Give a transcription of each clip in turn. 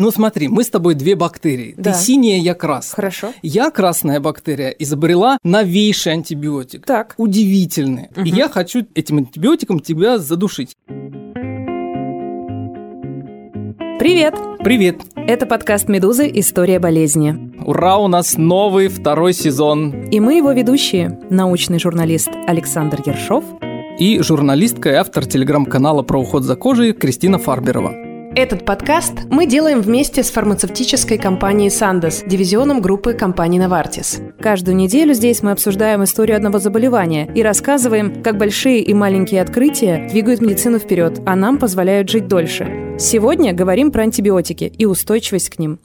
Ну смотри, мы с тобой две бактерии. Да. Ты синяя, я красная. Хорошо. Я, красная бактерия, изобрела новейший антибиотик. Так. Удивительный. И Мгм. я хочу этим антибиотиком тебя задушить. Привет! Привет. Это подкаст «Медузы. История болезни». Ура, у нас новый второй сезон. И мы его ведущие. Научный журналист Александр Ершов. И журналистка и автор телеграм-канала про уход за кожей Кристина Фарберова. Этот подкаст мы делаем вместе с фармацевтической компанией Sandoz, дивизионом группы компании Novartis. Каждую неделю здесь мы обсуждаем историю одного заболевания и рассказываем, как большие и маленькие открытия двигают медицину вперед, а нам позволяют жить дольше. Сегодня говорим про антибиотики и устойчивость к ним.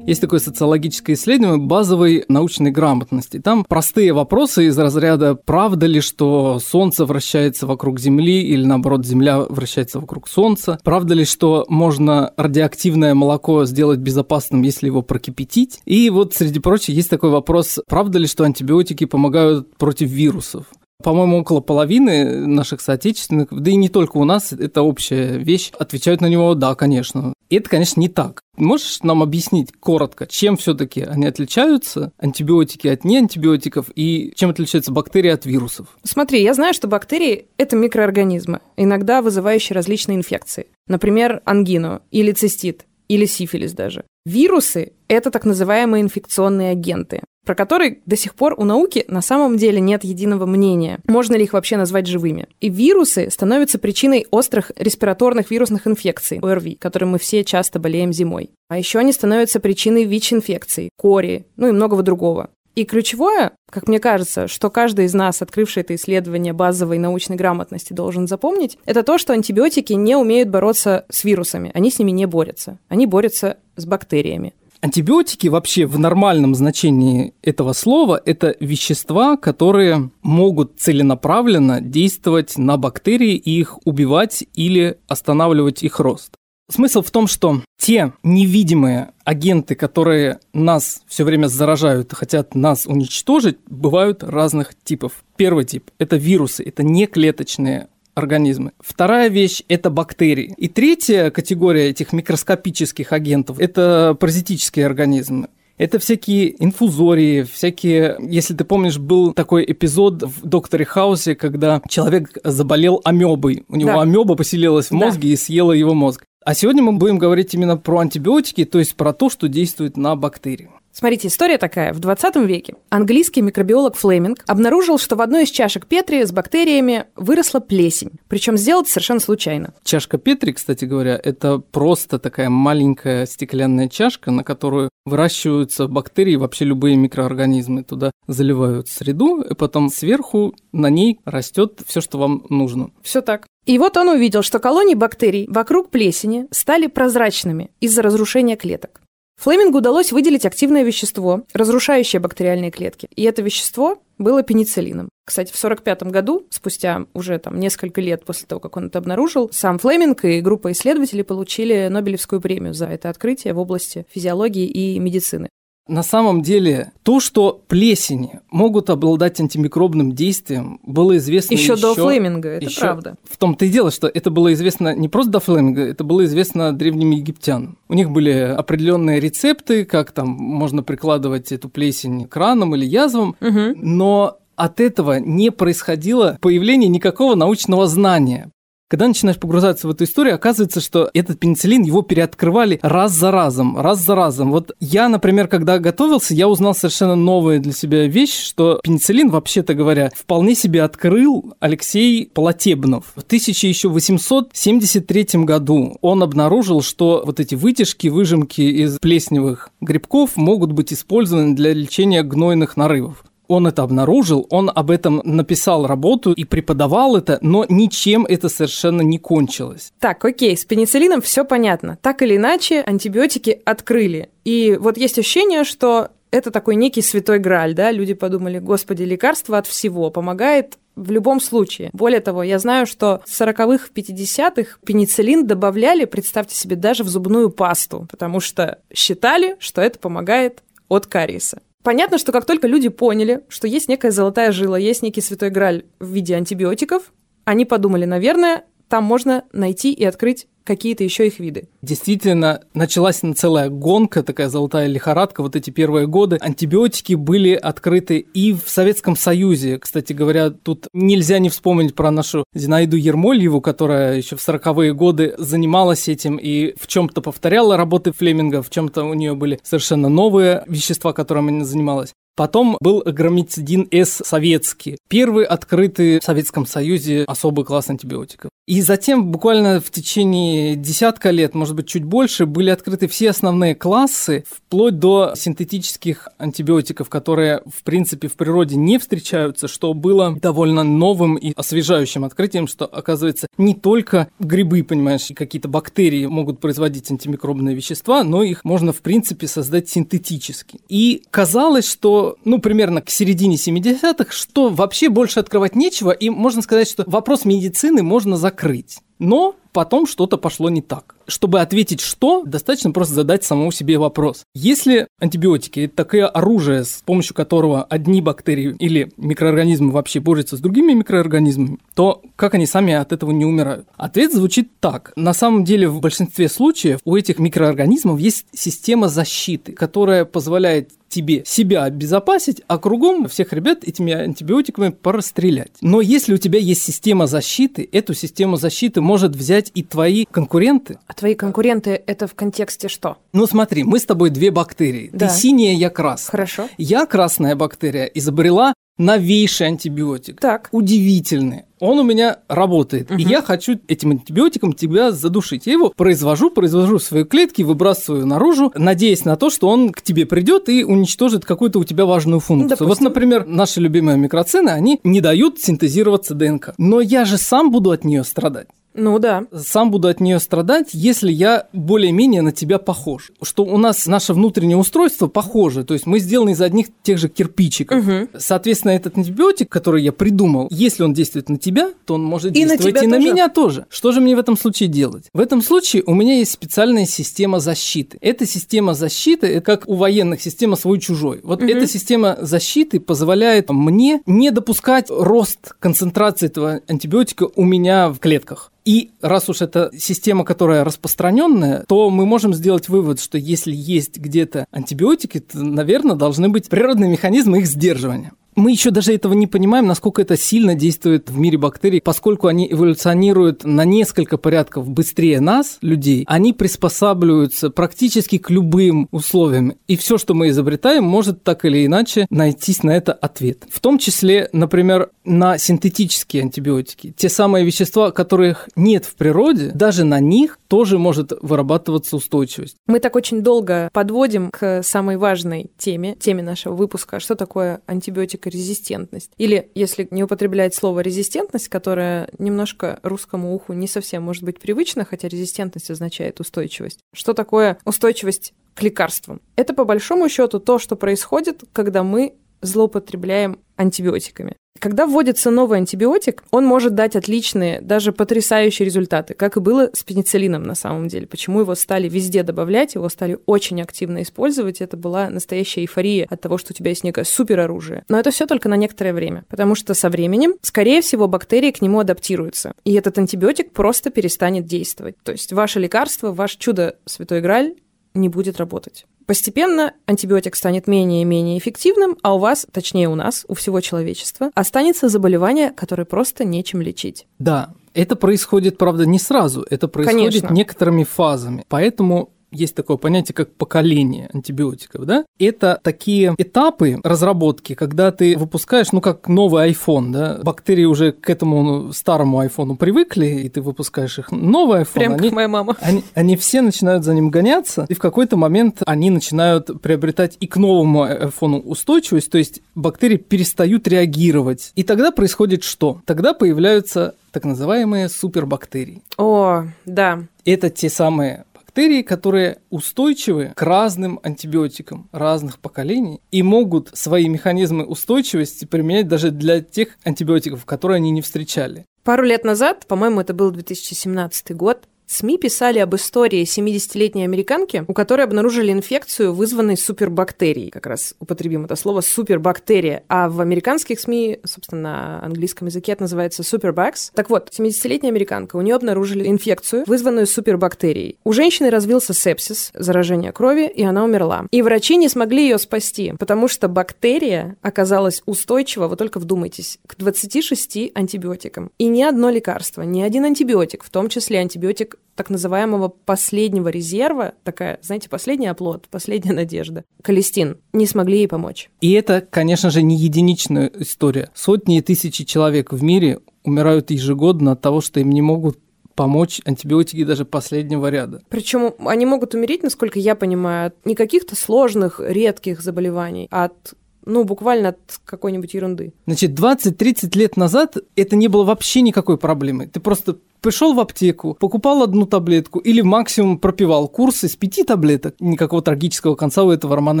Есть такое социологическое исследование базовой научной грамотности. Там простые вопросы из разряда «Правда ли, что Солнце вращается вокруг Земли?» или наоборот «Земля вращается вокруг Солнца?» «Правда ли, что можно радиоактивное молоко сделать безопасным, если его прокипятить?» И вот, среди прочего, есть такой вопрос «Правда ли, что антибиотики помогают против вирусов?» По-моему, около половины наших соотечественников, да и не только у нас, это общая вещь, отвечают на него «да, конечно». И это, конечно, не так. Можешь нам объяснить коротко, чем все-таки они отличаются, антибиотики от неантибиотиков, и чем отличаются бактерии от вирусов? Смотри, я знаю, что бактерии – это микроорганизмы, иногда вызывающие различные инфекции. Например, ангину или цистит, или сифилис даже. Вирусы – это так называемые инфекционные агенты, про которые до сих пор у науки на самом деле нет единого мнения, можно ли их вообще назвать живыми. И вирусы становятся причиной острых респираторных вирусных инфекций, ОРВИ, которым мы все часто болеем зимой. А еще они становятся причиной ВИЧ-инфекций, кори, ну и многого другого. И ключевое, как мне кажется, что каждый из нас, открывший это исследование базовой научной грамотности, должен запомнить, это то, что антибиотики не умеют бороться с вирусами. Они с ними не борются. Они борются с бактериями. Антибиотики вообще в нормальном значении этого слова – это вещества, которые могут целенаправленно действовать на бактерии и их убивать или останавливать их рост. Смысл в том, что те невидимые агенты, которые нас все время заражают и хотят нас уничтожить, бывают разных типов. Первый тип – это вирусы, это неклеточные организмы. Вторая вещь – это бактерии. И третья категория этих микроскопических агентов – это паразитические организмы. Это всякие инфузории, всякие... Если ты помнишь, был такой эпизод в «Докторе Хаусе», когда человек заболел амебой. У него Да. амеба поселилась в Да. мозге и съела его мозг. А сегодня мы будем говорить именно про антибиотики, то есть про то, что действует на бактерии. Смотрите, история такая. В 20 веке английский микробиолог Флеминг обнаружил, что в одной из чашек Петри с бактериями выросла плесень. Причем сделал это совершенно случайно. Чашка Петри, кстати говоря, это просто такая маленькая стеклянная чашка, на которую выращиваются бактерии, вообще любые микроорганизмы. Туда заливают среду, и потом сверху на ней растет все, что вам нужно. Все так. И вот он увидел, что колонии бактерий вокруг плесени стали прозрачными из-за разрушения клеток. Флемингу удалось выделить активное вещество, разрушающее бактериальные клетки. И это вещество было пенициллином. Кстати, в 1945 году, спустя уже там несколько лет после того, как он это обнаружил, сам Флеминг и группа исследователей получили Нобелевскую премию за это открытие в области физиологии и медицины. На самом деле, то, что плесени могут обладать антимикробным действием, было известно Еще еще до Флеминга, это ещё правда. В том-то и дело, что это было известно не просто до Флеминга, это было известно древним египтянам. У них были определенные рецепты, как там можно прикладывать эту плесень к ранам или язвам, Мгм. но от этого не происходило появление никакого научного знания. Когда начинаешь погружаться в эту историю, оказывается, что этот пенициллин, его переоткрывали раз за разом, раз за разом. Вот я, например, когда готовился, я узнал совершенно новую для себя вещь, что пенициллин, вообще-то говоря, вполне себе открыл Алексей Полотебнов. В 1873 году он обнаружил, что вот эти вытяжки, выжимки из плесневых грибков могут быть использованы для лечения гнойных нарывов. Он это обнаружил, он об этом написал работу и преподавал это, но ничем это совершенно не кончилось. Так, окей, с пенициллином все понятно. Так или иначе, антибиотики открыли. И вот есть ощущение, что это такой некий святой грааль, да? Люди подумали, господи, лекарство от всего помогает в любом случае. Более того, я знаю, что в 40-х, в 50-х пенициллин добавляли, представьте себе, даже в зубную пасту, потому что считали, что это помогает от кариеса. Понятно, что как только люди поняли, что есть некая золотая жила, есть некий святой граль в виде антибиотиков, они подумали, наверное, там можно найти и открыть какие-то еще их виды. Действительно, началась целая гонка, такая золотая лихорадка. Вот эти первые годы антибиотики были открыты и в Советском Союзе. Кстати говоря, тут нельзя не вспомнить про нашу Зинаиду Ермольеву, которая еще в 40-е годы занималась этим и в чем-то повторяла работы Флеминга, в чем-то у нее были совершенно новые вещества, которыми она занималась. Потом был громицидин С советский, первый открытый в Советском Союзе особый класс антибиотиков. И затем буквально в течение десятка лет, может быть, чуть больше, были открыты все основные классы, вплоть до синтетических антибиотиков, которые, в принципе, в природе не встречаются, что было довольно новым и освежающим открытием, что, оказывается, не только грибы, понимаешь, и какие-то бактерии могут производить антимикробные вещества, но их можно, в принципе, создать синтетически. И казалось, что, ну, примерно к середине 70-х, что вообще больше открывать нечего, и можно сказать, что вопрос медицины можно закрыть. Но потом что-то пошло не так. Чтобы ответить что, достаточно просто задать самому себе вопрос. Если антибиотики – это такое оружие, с помощью которого одни бактерии или микроорганизмы вообще борются с другими микроорганизмами, то как они сами от этого не умирают? Ответ звучит так. На самом деле в большинстве случаев у этих микроорганизмов есть система защиты, которая позволяет тебе себя обезопасить, а кругом всех ребят этими антибиотиками порастрелять. Но если у тебя есть система защиты, эту систему защиты может взять и твои конкуренты. А твои конкуренты это в контексте что? Ну смотри, мы с тобой две бактерии. Да. Ты синяя, я красная. Хорошо. Я красная бактерия изобрела новейший антибиотик. Так. Удивительный. Он у меня работает. Угу. И я хочу этим антибиотиком тебя задушить. Я его произвожу, произвожу в свои клетки, выбрасываю наружу, надеясь на то, что он к тебе придет и уничтожит какую-то у тебя важную функцию. Допустим. Вот, например, наши любимые микроцены, они не дают синтезироваться ДНК. Но я же сам буду от нее страдать. Ну да. Сам буду от нее страдать, если я более-менее на тебя похож. Что у нас наше внутреннее устройство похоже, то есть мы сделаны из одних тех же кирпичиков. Угу. Соответственно, этот антибиотик, который я придумал, если он действует на тебя, то он может и действовать на и на тоже. меня тоже. Что же мне в этом случае делать? В этом случае у меня есть специальная система защиты. Эта система защиты, это как у военных система свой-чужой. Вот угу. эта система защиты позволяет мне не допускать рост концентрации этого антибиотика у меня в клетках. И раз уж это система, которая распространенная, то мы можем сделать вывод, что если есть где-то антибиотики, то, наверное, должны быть природные механизмы их сдерживания. Мы еще даже этого не понимаем, насколько это сильно действует в мире бактерий, поскольку они эволюционируют на несколько порядков быстрее нас, людей, они приспосабливаются практически к любым условиям. И все, что мы изобретаем, может так или иначе найтись на это ответ. В том числе, например, на синтетические антибиотики. Те самые вещества, которых нет в природе, даже на них тоже может вырабатываться устойчивость. Мы так очень долго подводим к самой важной теме, теме нашего выпуска, что такое антибиотик резистентность. Или, если не употреблять слово резистентность, которое немножко русскому уху не совсем может быть привычно, хотя резистентность означает устойчивость. Что такое устойчивость к лекарствам? Это по большому счету то, что происходит, когда мы злоупотребляем антибиотиками. Когда вводится новый антибиотик, он может дать отличные, даже потрясающие результаты, как и было с пенициллином на самом деле. Почему его стали везде добавлять, его стали очень активно использовать, это была настоящая эйфория от того, что у тебя есть некое супероружие. Но это все только на некоторое время, потому что со временем, скорее всего, бактерии к нему адаптируются, и этот антибиотик просто перестанет действовать. То есть ваше лекарство, ваш чудо святой Граль не будет работать. Постепенно антибиотик станет менее и менее эффективным, а у вас, точнее у нас, у всего человечества, останется заболевание, которое просто нечем лечить. Да, это происходит, правда, не сразу, это происходит Конечно. некоторыми фазами. Поэтому есть такое понятие, как поколение антибиотиков, да? Это такие этапы разработки, когда ты выпускаешь, ну, как новый iPhone, да? Бактерии уже к этому ну, старому айфону привыкли, и ты выпускаешь их новый iPhone. Прям они, как моя мама. Они, они все начинают за ним гоняться, и в какой-то момент они начинают приобретать и к новому iPhone устойчивость, то есть бактерии перестают реагировать. И тогда происходит что? Тогда появляются так называемые супербактерии. О, да. Это те самые бактерии, которые устойчивы к разным антибиотикам разных поколений и могут свои механизмы устойчивости применять даже для тех антибиотиков, которые они не встречали. Пару лет назад, по-моему, это был 2017 год, СМИ писали об истории 70-летней американки, у которой обнаружили инфекцию, вызванной супербактерией. Как раз употребим это слово супербактерия. А в американских СМИ, собственно, на английском языке это называется супербакс. Так вот, 70-летняя американка, у нее обнаружили инфекцию, вызванную супербактерией. У женщины развился сепсис, заражение крови, и она умерла. И врачи не смогли ее спасти, потому что бактерия оказалась устойчива, вы только вдумайтесь, к 26 антибиотикам. И ни одно лекарство, ни один антибиотик, в том числе антибиотик так называемого последнего резерва, такая, знаете, последний оплот, последняя надежда, Калистин, не смогли ей помочь. И это, конечно же, не единичная история. Сотни и тысячи человек в мире умирают ежегодно от того, что им не могут помочь антибиотики даже последнего ряда. Причем они могут умереть, насколько я понимаю, от не каких-то сложных, редких заболеваний, а от ну, буквально от какой-нибудь ерунды. Значит, 20-30 лет назад это не было вообще никакой проблемы. Ты просто пришел в аптеку, покупал одну таблетку или максимум пропивал курс из пяти таблеток. Никакого трагического конца у этого романа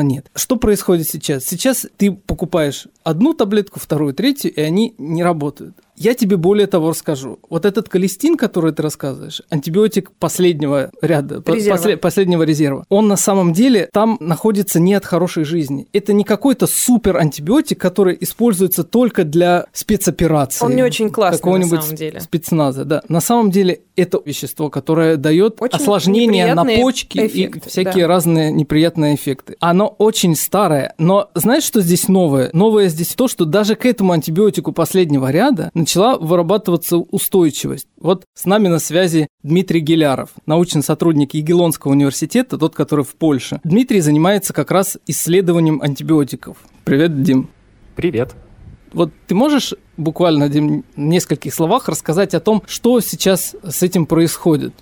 нет. Что происходит сейчас? Сейчас ты покупаешь одну таблетку, вторую, третью, и они не работают. Я тебе более того расскажу. Вот этот колестин, который ты рассказываешь, антибиотик последнего ряда, резерва. После, последнего резерва, он на самом деле там находится не от хорошей жизни. Это не какой-то супер антибиотик, который используется только для спецоперации. Он не очень классный на самом деле. спецназа, да. На самом деле это вещество, которое дает очень осложнения на почки эффекты, и всякие да. разные неприятные эффекты. Оно очень старое, но знаешь, что здесь новое? Новое здесь то, что даже к этому антибиотику последнего ряда начала вырабатываться устойчивость. Вот с нами на связи Дмитрий Геляров, научный сотрудник Егелонского университета, тот, который в Польше. Дмитрий занимается как раз исследованием антибиотиков. Привет, Дим. Привет. Вот ты можешь буквально в нескольких словах рассказать о том, что сейчас с этим происходит?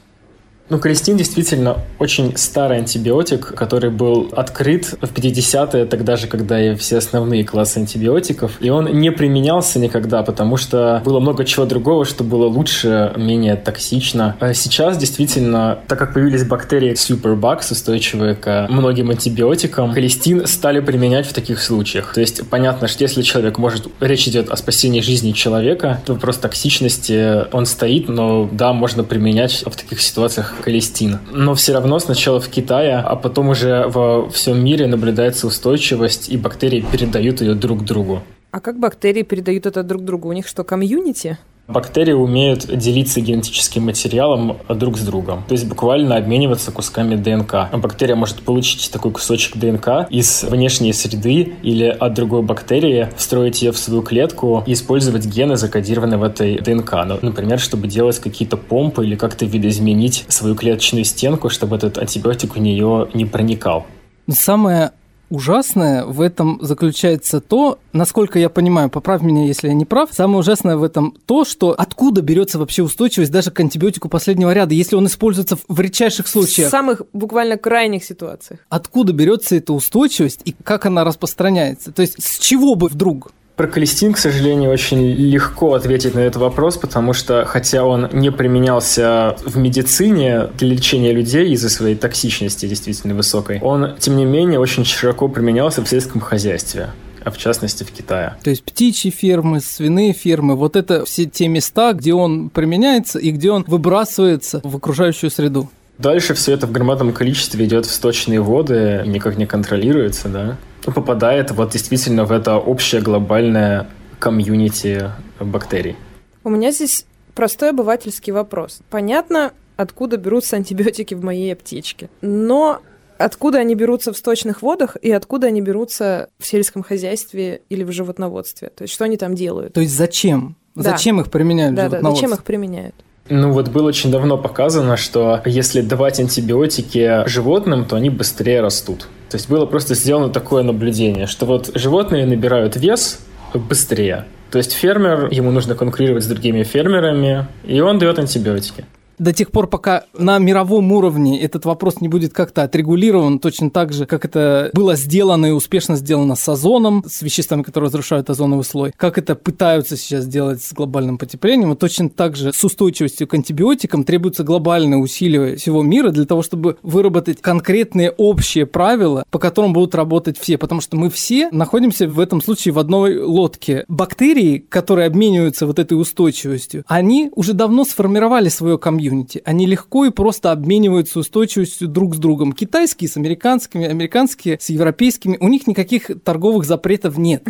Ну, колестин действительно очень старый антибиотик, который был открыт в 50-е, тогда же, когда и все основные классы антибиотиков. И он не применялся никогда, потому что было много чего другого, что было лучше, менее токсично. А сейчас действительно, так как появились бактерии Superbugs, устойчивые к многим антибиотикам, колестин стали применять в таких случаях. То есть понятно, что если человек может... Речь идет о спасении жизни человека, то вопрос токсичности, он стоит, но да, можно применять в таких ситуациях Палестин. Но все равно сначала в Китае, а потом уже во всем мире наблюдается устойчивость, и бактерии передают ее друг другу. А как бактерии передают это друг другу? У них что, комьюнити? Бактерии умеют делиться генетическим материалом друг с другом, то есть буквально обмениваться кусками ДНК. Бактерия может получить такой кусочек ДНК из внешней среды или от другой бактерии, встроить ее в свою клетку и использовать гены, закодированные в этой ДНК. Ну, например, чтобы делать какие-то помпы или как-то видоизменить свою клеточную стенку, чтобы этот антибиотик в нее не проникал. Самое ужасное в этом заключается то, насколько я понимаю, поправь меня, если я не прав, самое ужасное в этом то, что откуда берется вообще устойчивость даже к антибиотику последнего ряда, если он используется в редчайших случаях. В самых буквально крайних ситуациях. Откуда берется эта устойчивость и как она распространяется? То есть с чего бы вдруг? Про колестин, к сожалению, очень легко ответить на этот вопрос, потому что, хотя он не применялся в медицине для лечения людей из-за своей токсичности действительно высокой, он, тем не менее, очень широко применялся в сельском хозяйстве а в частности в Китае. То есть птичьи фермы, свиные фермы, вот это все те места, где он применяется и где он выбрасывается в окружающую среду. Дальше все это в громадном количестве идет в сточные воды, никак не контролируется, да попадает вот действительно в это общее глобальное комьюнити бактерий. У меня здесь простой обывательский вопрос. Понятно, откуда берутся антибиотики в моей аптечке. Но откуда они берутся в сточных водах и откуда они берутся в сельском хозяйстве или в животноводстве? То есть что они там делают? То есть зачем? Да. Зачем их применяют да, в Да, зачем их применяют? Ну вот было очень давно показано, что если давать антибиотики животным, то они быстрее растут. То есть было просто сделано такое наблюдение, что вот животные набирают вес быстрее. То есть фермер, ему нужно конкурировать с другими фермерами, и он дает антибиотики до тех пор, пока на мировом уровне этот вопрос не будет как-то отрегулирован, точно так же, как это было сделано и успешно сделано с озоном, с веществами, которые разрушают озоновый слой, как это пытаются сейчас сделать с глобальным потеплением, и точно так же с устойчивостью к антибиотикам требуются глобальные усилия всего мира для того, чтобы выработать конкретные общие правила, по которым будут работать все, потому что мы все находимся в этом случае в одной лодке. Бактерии, которые обмениваются вот этой устойчивостью, они уже давно сформировали свое комьюнити комьюнити. Они легко и просто обмениваются устойчивостью друг с другом. Китайские с американскими, американские с европейскими. У них никаких торговых запретов нет.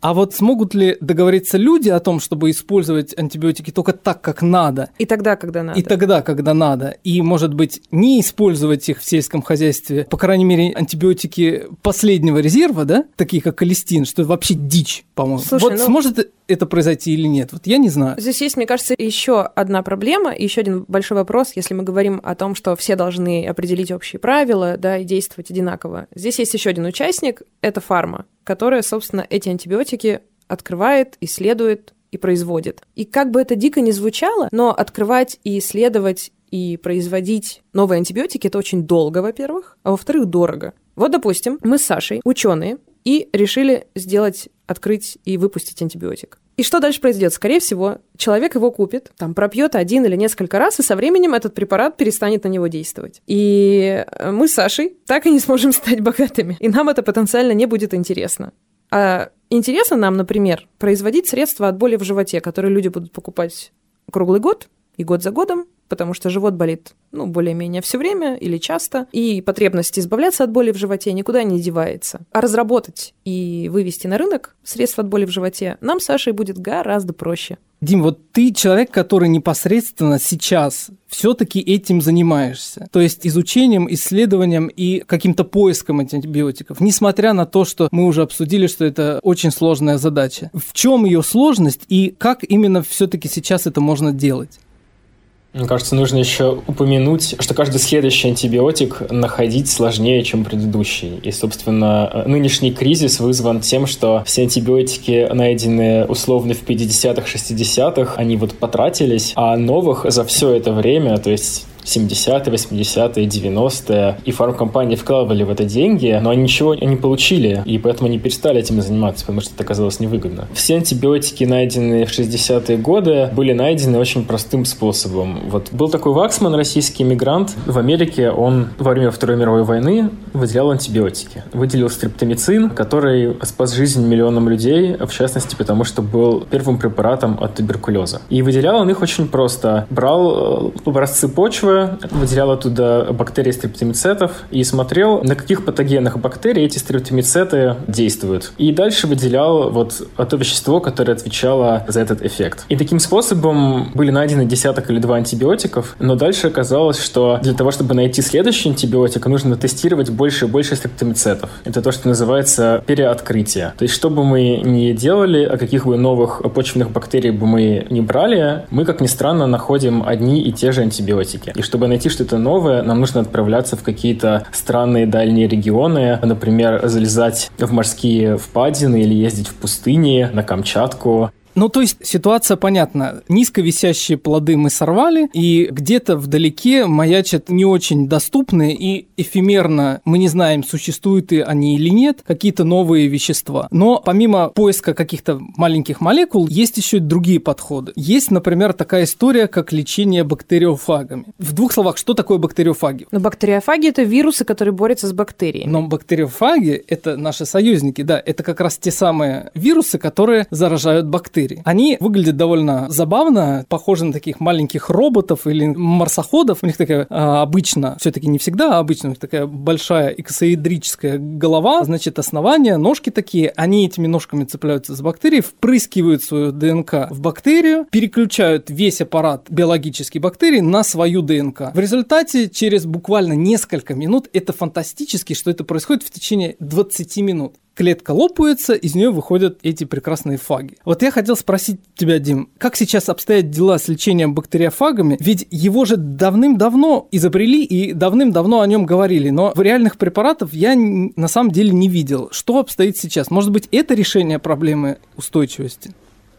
А вот смогут ли договориться люди о том, чтобы использовать антибиотики только так, как надо? И тогда, когда надо. И тогда, когда надо. И, может быть, не использовать их в сельском хозяйстве, по крайней мере, антибиотики последнего резерва, да, такие как колестин, что вообще дичь, по-моему. Слушай, вот ну... сможет это произойти или нет? Вот я не знаю. Здесь есть, мне кажется, еще одна проблема, еще один большой вопрос, если мы говорим о том, что все должны определить общие правила, да, и действовать одинаково. Здесь есть еще один участник, это фарма которая, собственно, эти антибиотики открывает, исследует и производит. И как бы это дико не звучало, но открывать и исследовать и производить новые антибиотики это очень долго, во-первых, а во-вторых, дорого. Вот, допустим, мы с Сашей, ученые, и решили сделать, открыть и выпустить антибиотик. И что дальше произойдет? Скорее всего, человек его купит, там пропьет один или несколько раз, и со временем этот препарат перестанет на него действовать. И мы с Сашей так и не сможем стать богатыми. И нам это потенциально не будет интересно. А интересно нам, например, производить средства от боли в животе, которые люди будут покупать круглый год и год за годом, потому что живот болит, ну, более-менее все время или часто, и потребность избавляться от боли в животе никуда не девается. А разработать и вывести на рынок средства от боли в животе нам, Сашей, будет гораздо проще. Дим, вот ты человек, который непосредственно сейчас все-таки этим занимаешься. То есть изучением, исследованием и каким-то поиском антибиотиков. Несмотря на то, что мы уже обсудили, что это очень сложная задача. В чем ее сложность и как именно все-таки сейчас это можно делать? Мне кажется, нужно еще упомянуть, что каждый следующий антибиотик находить сложнее, чем предыдущий. И, собственно, нынешний кризис вызван тем, что все антибиотики, найденные условно в 50-х, 60-х, они вот потратились, а новых за все это время, то есть 70-е, 80-е, 90-е. И фармкомпании вкладывали в это деньги, но они ничего не получили, и поэтому они перестали этим заниматься, потому что это оказалось невыгодно. Все антибиотики, найденные в 60-е годы, были найдены очень простым способом. Вот был такой Ваксман, российский иммигрант. В Америке он во время Второй мировой войны выделял антибиотики. Выделил стриптомицин, который спас жизнь миллионам людей, в частности, потому что был первым препаратом от туберкулеза. И выделял он их очень просто. Брал э, образцы почвы, выделял оттуда бактерии стрептомицетов и смотрел, на каких патогенных бактерий эти стрептомицеты действуют. И дальше выделял вот то вещество, которое отвечало за этот эффект. И таким способом были найдены десяток или два антибиотиков, но дальше оказалось, что для того, чтобы найти следующий антибиотик, нужно тестировать больше и больше стрептомицетов. Это то, что называется переоткрытие. То есть, что бы мы ни делали, о каких бы новых почвенных бактерий бы мы не брали, мы, как ни странно, находим одни и те же антибиотики. И чтобы найти что-то новое, нам нужно отправляться в какие-то странные дальние регионы, например, залезать в морские впадины или ездить в пустыни, на Камчатку. Ну, то есть ситуация понятна. Низко висящие плоды мы сорвали, и где-то вдалеке маячат не очень доступные и эфемерно, мы не знаем, существуют ли они или нет, какие-то новые вещества. Но помимо поиска каких-то маленьких молекул, есть еще и другие подходы. Есть, например, такая история, как лечение бактериофагами. В двух словах, что такое бактериофаги? Ну, бактериофаги – это вирусы, которые борются с бактериями. Но бактериофаги – это наши союзники, да, это как раз те самые вирусы, которые заражают бактерии бактерий. Они выглядят довольно забавно, похожи на таких маленьких роботов или марсоходов. У них такая а, обычно, все-таки не всегда, а обычно у них такая большая иксоидрическая голова, значит, основание, ножки такие. Они этими ножками цепляются за бактерии, впрыскивают свою ДНК в бактерию, переключают весь аппарат биологический бактерий на свою ДНК. В результате через буквально несколько минут, это фантастически, что это происходит в течение 20 минут клетка лопается, из нее выходят эти прекрасные фаги. Вот я хотел спросить тебя, Дим, как сейчас обстоят дела с лечением бактериофагами? Ведь его же давным-давно изобрели и давным-давно о нем говорили, но в реальных препаратов я на самом деле не видел. Что обстоит сейчас? Может быть, это решение проблемы устойчивости?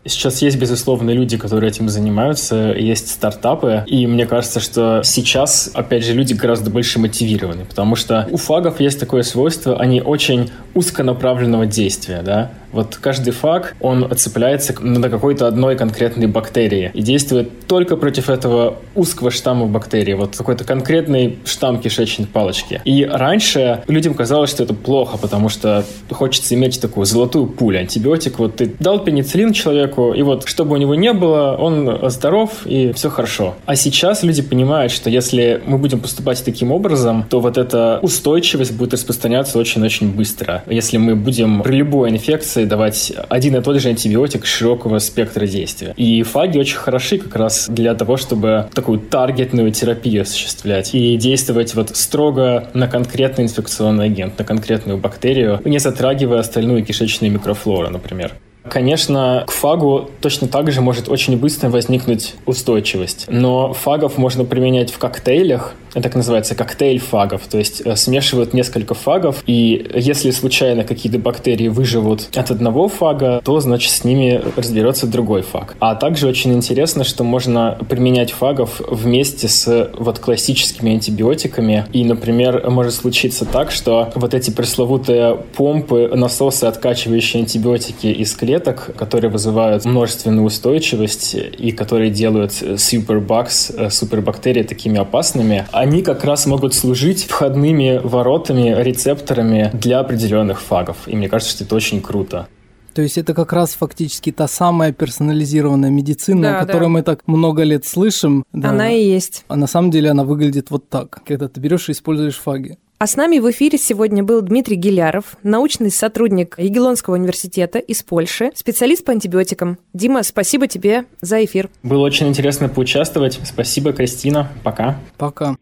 Сейчас есть, безусловно, люди, которые этим занимаются, есть стартапы, и мне кажется, что сейчас, опять же, люди гораздо больше мотивированы, потому что у фагов есть такое свойство, они очень узконаправленного действия, да, Вот каждый фаг, он отцепляется на какой-то одной конкретной бактерии и действует только против этого узкого штамма бактерии, вот какой-то конкретный штамм кишечной палочки. И раньше людям казалось, что это плохо, потому что хочется иметь такую золотую пулю, антибиотик. Вот ты дал пенициллин человеку, и вот чтобы у него не было, он здоров и все хорошо. А сейчас люди понимают, что если мы будем поступать таким образом, то вот эта устойчивость будет распространяться очень-очень быстро. Если мы будем при любой инфекции давать один и тот же антибиотик широкого спектра действия. И фаги очень хороши как раз для того, чтобы такую таргетную терапию осуществлять и действовать вот строго на конкретный инфекционный агент, на конкретную бактерию, не затрагивая остальную кишечную микрофлору, например. Конечно, к фагу точно так же может очень быстро возникнуть устойчивость. Но фагов можно применять в коктейлях, это так называется коктейль фагов, то есть э, смешивают несколько фагов, и если случайно какие-то бактерии выживут от одного фага, то, значит, с ними разберется другой фаг. А также очень интересно, что можно применять фагов вместе с вот классическими антибиотиками, и, например, может случиться так, что вот эти пресловутые помпы, насосы, откачивающие антибиотики из клеток, которые вызывают множественную устойчивость и которые делают супербакс, э, супербактерии такими опасными, они как раз могут служить входными воротами, рецепторами для определенных фагов. И мне кажется, что это очень круто. То есть это как раз фактически та самая персонализированная медицина, да, о которой да. мы так много лет слышим. Да. Она и есть. А на самом деле она выглядит вот так, когда ты берешь и используешь фаги. А с нами в эфире сегодня был Дмитрий Гиляров, научный сотрудник Егелонского университета из Польши, специалист по антибиотикам. Дима, спасибо тебе за эфир. Было очень интересно поучаствовать. Спасибо, Кристина. Пока. Пока.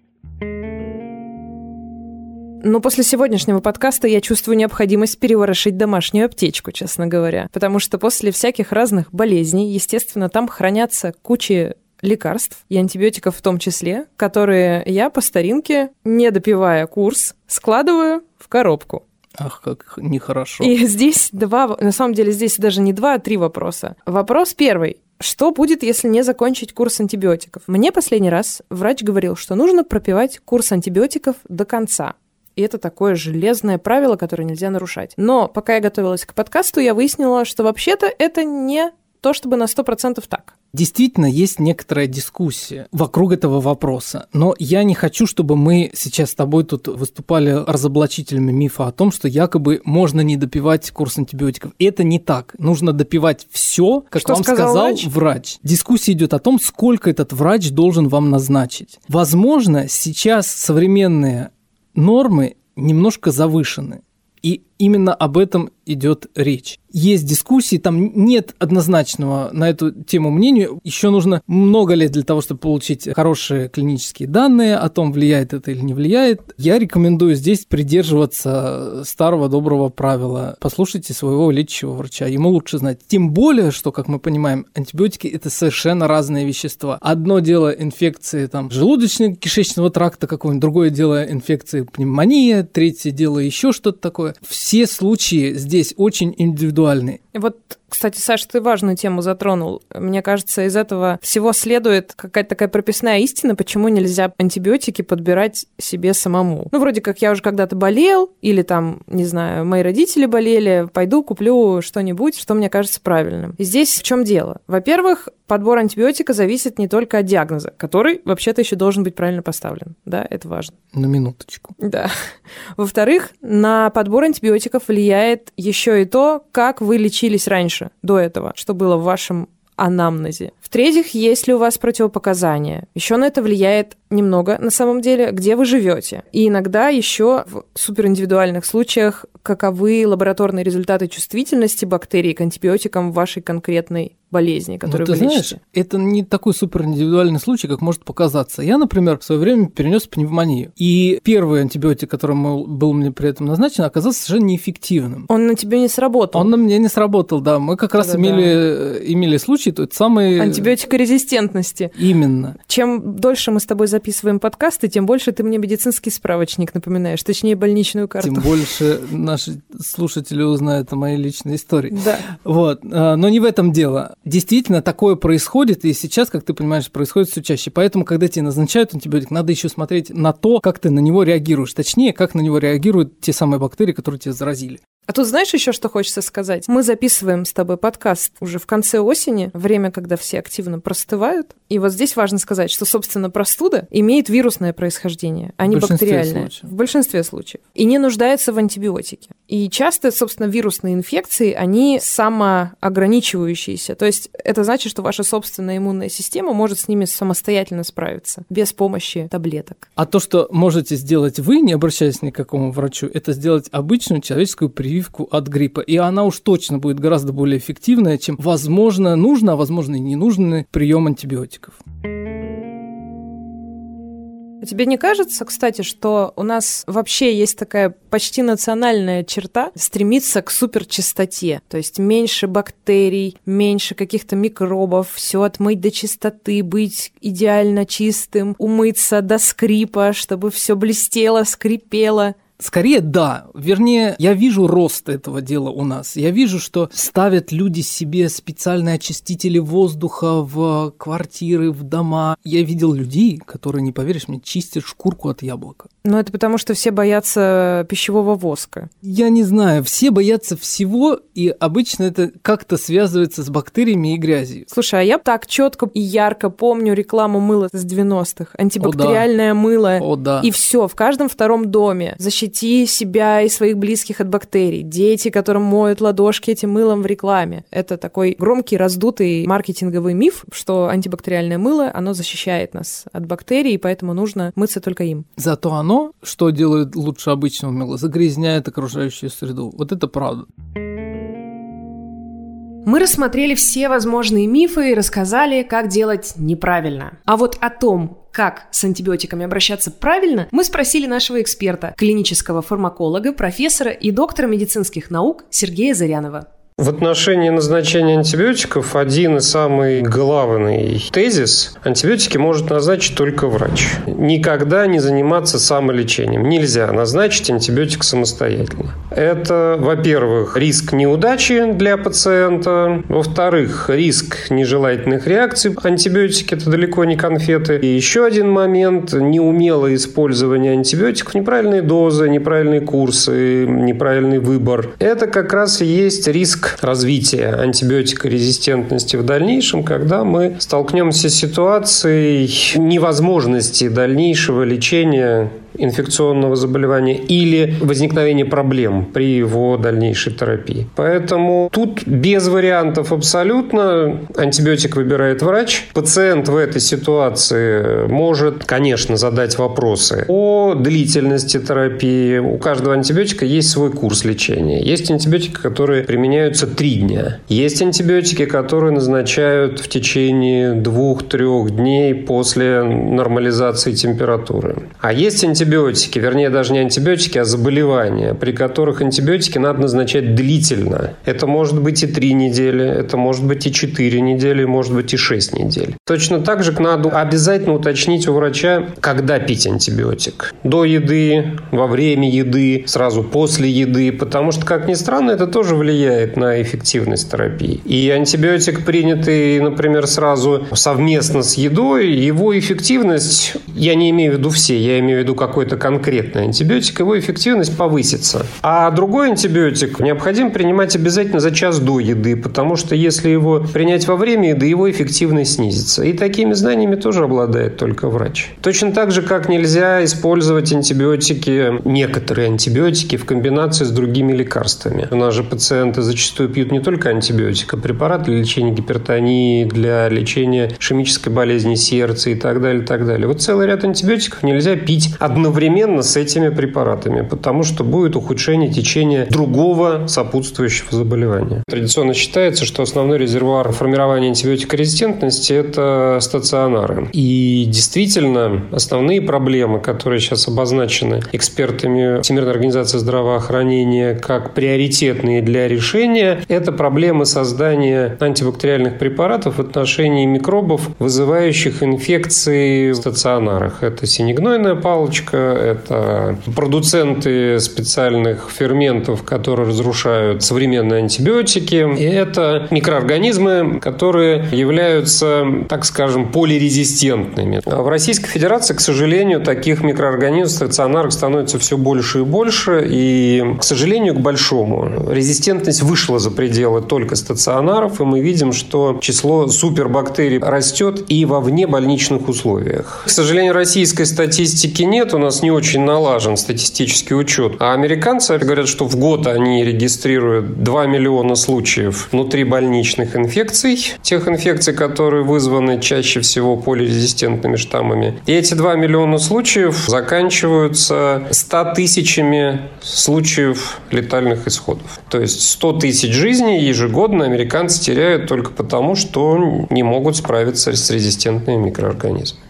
Но после сегодняшнего подкаста я чувствую необходимость переворошить домашнюю аптечку, честно говоря. Потому что после всяких разных болезней, естественно, там хранятся кучи лекарств и антибиотиков в том числе, которые я по старинке, не допивая курс, складываю в коробку. Ах, как нехорошо. И здесь два, на самом деле здесь даже не два, а три вопроса. Вопрос первый. Что будет, если не закончить курс антибиотиков? Мне последний раз врач говорил, что нужно пропивать курс антибиотиков до конца. И это такое железное правило, которое нельзя нарушать. Но пока я готовилась к подкасту, я выяснила, что вообще-то это не то чтобы на 100% так. Действительно, есть некоторая дискуссия вокруг этого вопроса. Но я не хочу, чтобы мы сейчас с тобой тут выступали разоблачителями мифа о том, что якобы можно не допивать курс антибиотиков. Это не так. Нужно допивать все, как что вам сказал, сказал врач? врач. Дискуссия идет о том, сколько этот врач должен вам назначить. Возможно, сейчас современные нормы немножко завышены. И именно об этом идет речь. Есть дискуссии, там нет однозначного на эту тему мнения. Еще нужно много лет для того, чтобы получить хорошие клинические данные о том, влияет это или не влияет. Я рекомендую здесь придерживаться старого доброго правила. Послушайте своего лечащего врача, ему лучше знать. Тем более, что, как мы понимаем, антибиотики – это совершенно разные вещества. Одно дело инфекции там, желудочно-кишечного тракта какого-нибудь, другое дело инфекции пневмония, третье дело еще что-то такое. Все случаи здесь очень индивидуальны. Вот кстати, Саш, ты важную тему затронул. Мне кажется, из этого всего следует какая-то такая прописная истина, почему нельзя антибиотики подбирать себе самому. Ну, вроде как я уже когда-то болел, или там, не знаю, мои родители болели, пойду куплю что-нибудь, что мне кажется правильным. И здесь в чем дело? Во-первых, подбор антибиотика зависит не только от диагноза, который вообще-то еще должен быть правильно поставлен. Да, это важно. На минуточку. Да. Во-вторых, на подбор антибиотиков влияет еще и то, как вы лечились раньше раньше, до этого, что было в вашем анамнезе. В-третьих, есть ли у вас противопоказания. Еще на это влияет немного, на самом деле, где вы живете. И иногда еще в супериндивидуальных случаях, каковы лабораторные результаты чувствительности бактерий к антибиотикам в вашей конкретной болезни, ну, которую Но ты вы знаешь, лечите. это не такой супер индивидуальный случай, как может показаться. Я, например, в свое время перенес пневмонию. И первый антибиотик, который был мне при этом назначен, оказался совершенно неэффективным. Он на тебе не сработал. Он на мне не сработал, да. Мы как раз имели, э, имели случай, тот самый... Антибиотикорезистентности. Именно. Чем дольше мы с тобой записываем подкасты, тем больше ты мне медицинский справочник напоминаешь, точнее, больничную карту. Тем больше наши слушатели узнают о моей личной истории. Да. Вот. А, но не в этом дело действительно такое происходит, и сейчас, как ты понимаешь, происходит все чаще. Поэтому, когда тебе назначают антибиотик, надо еще смотреть на то, как ты на него реагируешь. Точнее, как на него реагируют те самые бактерии, которые тебя заразили. А тут знаешь еще, что хочется сказать? Мы записываем с тобой подкаст уже в конце осени, время, когда все активно простывают. И вот здесь важно сказать, что, собственно, простуда имеет вирусное происхождение, а не бактериальное. Случаев. В большинстве случаев. И не нуждается в антибиотике. И часто, собственно, вирусные инфекции, они самоограничивающиеся. То есть это значит, что ваша собственная иммунная система может с ними самостоятельно справиться, без помощи таблеток. А то, что можете сделать вы, не обращаясь ни к какому врачу, это сделать обычную человеческую прививку от гриппа. И она уж точно будет гораздо более эффективная, чем, возможно, нужно, а возможно и не нужный прием антибиотиков. А тебе не кажется, кстати, что у нас вообще есть такая почти национальная черта стремиться к суперчистоте? То есть меньше бактерий, меньше каких-то микробов, все отмыть до чистоты, быть идеально чистым, умыться до скрипа, чтобы все блестело, скрипело. Скорее, да. Вернее, я вижу рост этого дела у нас. Я вижу, что ставят люди себе специальные очистители воздуха в квартиры, в дома. Я видел людей, которые, не поверишь мне, чистят шкурку от яблока. Но это потому, что все боятся пищевого воска. Я не знаю. Все боятся всего, и обычно это как-то связывается с бактериями и грязью. Слушай, а я так четко и ярко помню рекламу мыла с 90-х. Антибактериальное О, да. мыло. О, да. И все в каждом втором доме. Защищение защити себя и своих близких от бактерий. Дети, которым моют ладошки этим мылом в рекламе. Это такой громкий, раздутый маркетинговый миф, что антибактериальное мыло, оно защищает нас от бактерий, и поэтому нужно мыться только им. Зато оно, что делает лучше обычного мыла, загрязняет окружающую среду. Вот это правда. Мы рассмотрели все возможные мифы и рассказали, как делать неправильно. А вот о том, как с антибиотиками обращаться правильно, мы спросили нашего эксперта, клинического фармаколога, профессора и доктора медицинских наук Сергея Зарянова. В отношении назначения антибиотиков один и самый главный тезис – антибиотики может назначить только врач. Никогда не заниматься самолечением. Нельзя назначить антибиотик самостоятельно. Это, во-первых, риск неудачи для пациента. Во-вторых, риск нежелательных реакций. Антибиотики – это далеко не конфеты. И еще один момент – неумелое использование антибиотиков, неправильные дозы, неправильные курсы, неправильный выбор. Это как раз и есть риск развития антибиотикорезистентности в дальнейшем, когда мы столкнемся с ситуацией невозможности дальнейшего лечения инфекционного заболевания или возникновения проблем при его дальнейшей терапии. Поэтому тут без вариантов абсолютно. Антибиотик выбирает врач. Пациент в этой ситуации может, конечно, задать вопросы о длительности терапии. У каждого антибиотика есть свой курс лечения. Есть антибиотики, которые применяются три дня. Есть антибиотики, которые назначают в течение двух-трех дней после нормализации температуры. А есть антибиотики, антибиотики, вернее даже не антибиотики, а заболевания, при которых антибиотики надо назначать длительно. Это может быть и 3 недели, это может быть и 4 недели, может быть и 6 недель. Точно так же надо обязательно уточнить у врача, когда пить антибиотик. До еды, во время еды, сразу после еды, потому что, как ни странно, это тоже влияет на эффективность терапии. И антибиотик, принятый, например, сразу совместно с едой, его эффективность, я не имею в виду все, я имею в виду как какой-то конкретный антибиотик, его эффективность повысится. А другой антибиотик необходимо принимать обязательно за час до еды, потому что если его принять во время еды, его эффективность снизится. И такими знаниями тоже обладает только врач. Точно так же, как нельзя использовать антибиотики, некоторые антибиотики в комбинации с другими лекарствами. У нас же пациенты зачастую пьют не только антибиотик, а препарат для лечения гипертонии, для лечения ишемической болезни сердца и так далее, и так далее. Вот целый ряд антибиотиков нельзя пить одновременно одновременно с этими препаратами, потому что будет ухудшение течения другого сопутствующего заболевания. Традиционно считается, что основной резервуар формирования антибиотикорезистентности – это стационары. И действительно, основные проблемы, которые сейчас обозначены экспертами Всемирной организации здравоохранения как приоритетные для решения, это проблемы создания антибактериальных препаратов в отношении микробов, вызывающих инфекции в стационарах. Это синегнойная палочка, антибиотика, это продуценты специальных ферментов, которые разрушают современные антибиотики, и это микроорганизмы, которые являются, так скажем, полирезистентными. В Российской Федерации, к сожалению, таких микроорганизмов стационарных становится все больше и больше, и, к сожалению, к большому. Резистентность вышла за пределы только стационаров, и мы видим, что число супербактерий растет и во внебольничных условиях. К сожалению, российской статистики нет, у нас не очень налажен статистический учет. А американцы говорят, что в год они регистрируют 2 миллиона случаев внутрибольничных инфекций, тех инфекций, которые вызваны чаще всего полирезистентными штаммами. И эти 2 миллиона случаев заканчиваются 100 тысячами случаев летальных исходов. То есть 100 тысяч жизней ежегодно американцы теряют только потому, что не могут справиться с резистентными микроорганизмами.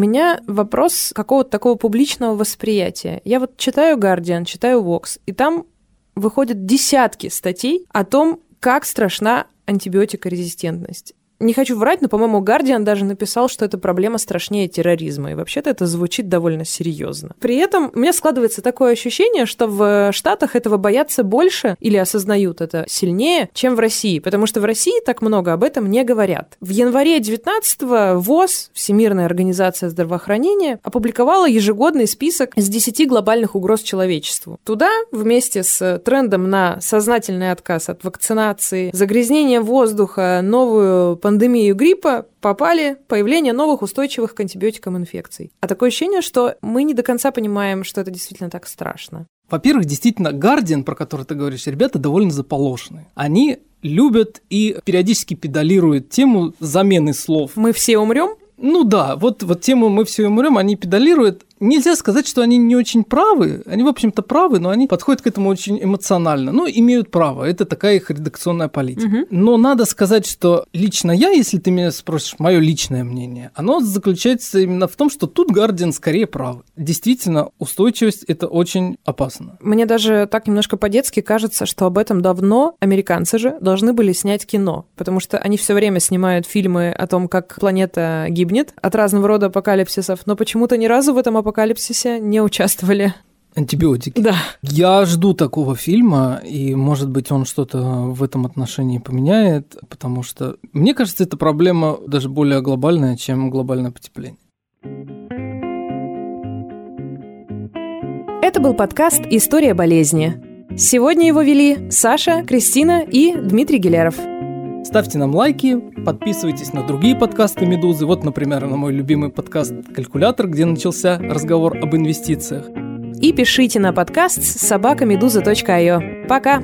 Меня вопрос какого-то такого публичного восприятия. Я вот читаю Guardian, читаю Vox, и там выходят десятки статей о том, как страшна антибиотикорезистентность не хочу врать, но, по-моему, Гардиан даже написал, что эта проблема страшнее терроризма. И вообще-то это звучит довольно серьезно. При этом у меня складывается такое ощущение, что в Штатах этого боятся больше или осознают это сильнее, чем в России. Потому что в России так много об этом не говорят. В январе 19-го ВОЗ, Всемирная организация здравоохранения, опубликовала ежегодный список из 10 глобальных угроз человечеству. Туда вместе с трендом на сознательный отказ от вакцинации, загрязнение воздуха, новую пандемию гриппа попали появление новых устойчивых к антибиотикам инфекций. А такое ощущение, что мы не до конца понимаем, что это действительно так страшно. Во-первых, действительно, Guardian, про который ты говоришь, ребята довольно заполошенные. Они любят и периодически педалируют тему замены слов. Мы все умрем? Ну да, вот, вот тему «мы все умрем» они педалируют, Нельзя сказать, что они не очень правы. Они, в общем-то, правы, но они подходят к этому очень эмоционально. Ну, имеют право. Это такая их редакционная политика. Угу. Но надо сказать, что лично я, если ты меня спросишь, мое личное мнение, оно заключается именно в том, что тут Гардиан скорее прав. Действительно, устойчивость – это очень опасно. Мне даже так немножко по-детски кажется, что об этом давно американцы же должны были снять кино, потому что они все время снимают фильмы о том, как планета гибнет от разного рода апокалипсисов, но почему-то ни разу в этом апокалипсисе апокалипсисе не участвовали. Антибиотики. Да. Я жду такого фильма, и, может быть, он что-то в этом отношении поменяет, потому что, мне кажется, эта проблема даже более глобальная, чем глобальное потепление. Это был подкаст «История болезни». Сегодня его вели Саша, Кристина и Дмитрий Геляров. Ставьте нам лайки, подписывайтесь на другие подкасты «Медузы». Вот, например, на мой любимый подкаст «Калькулятор», где начался разговор об инвестициях. И пишите на подкаст собакамедуза.io. Пока!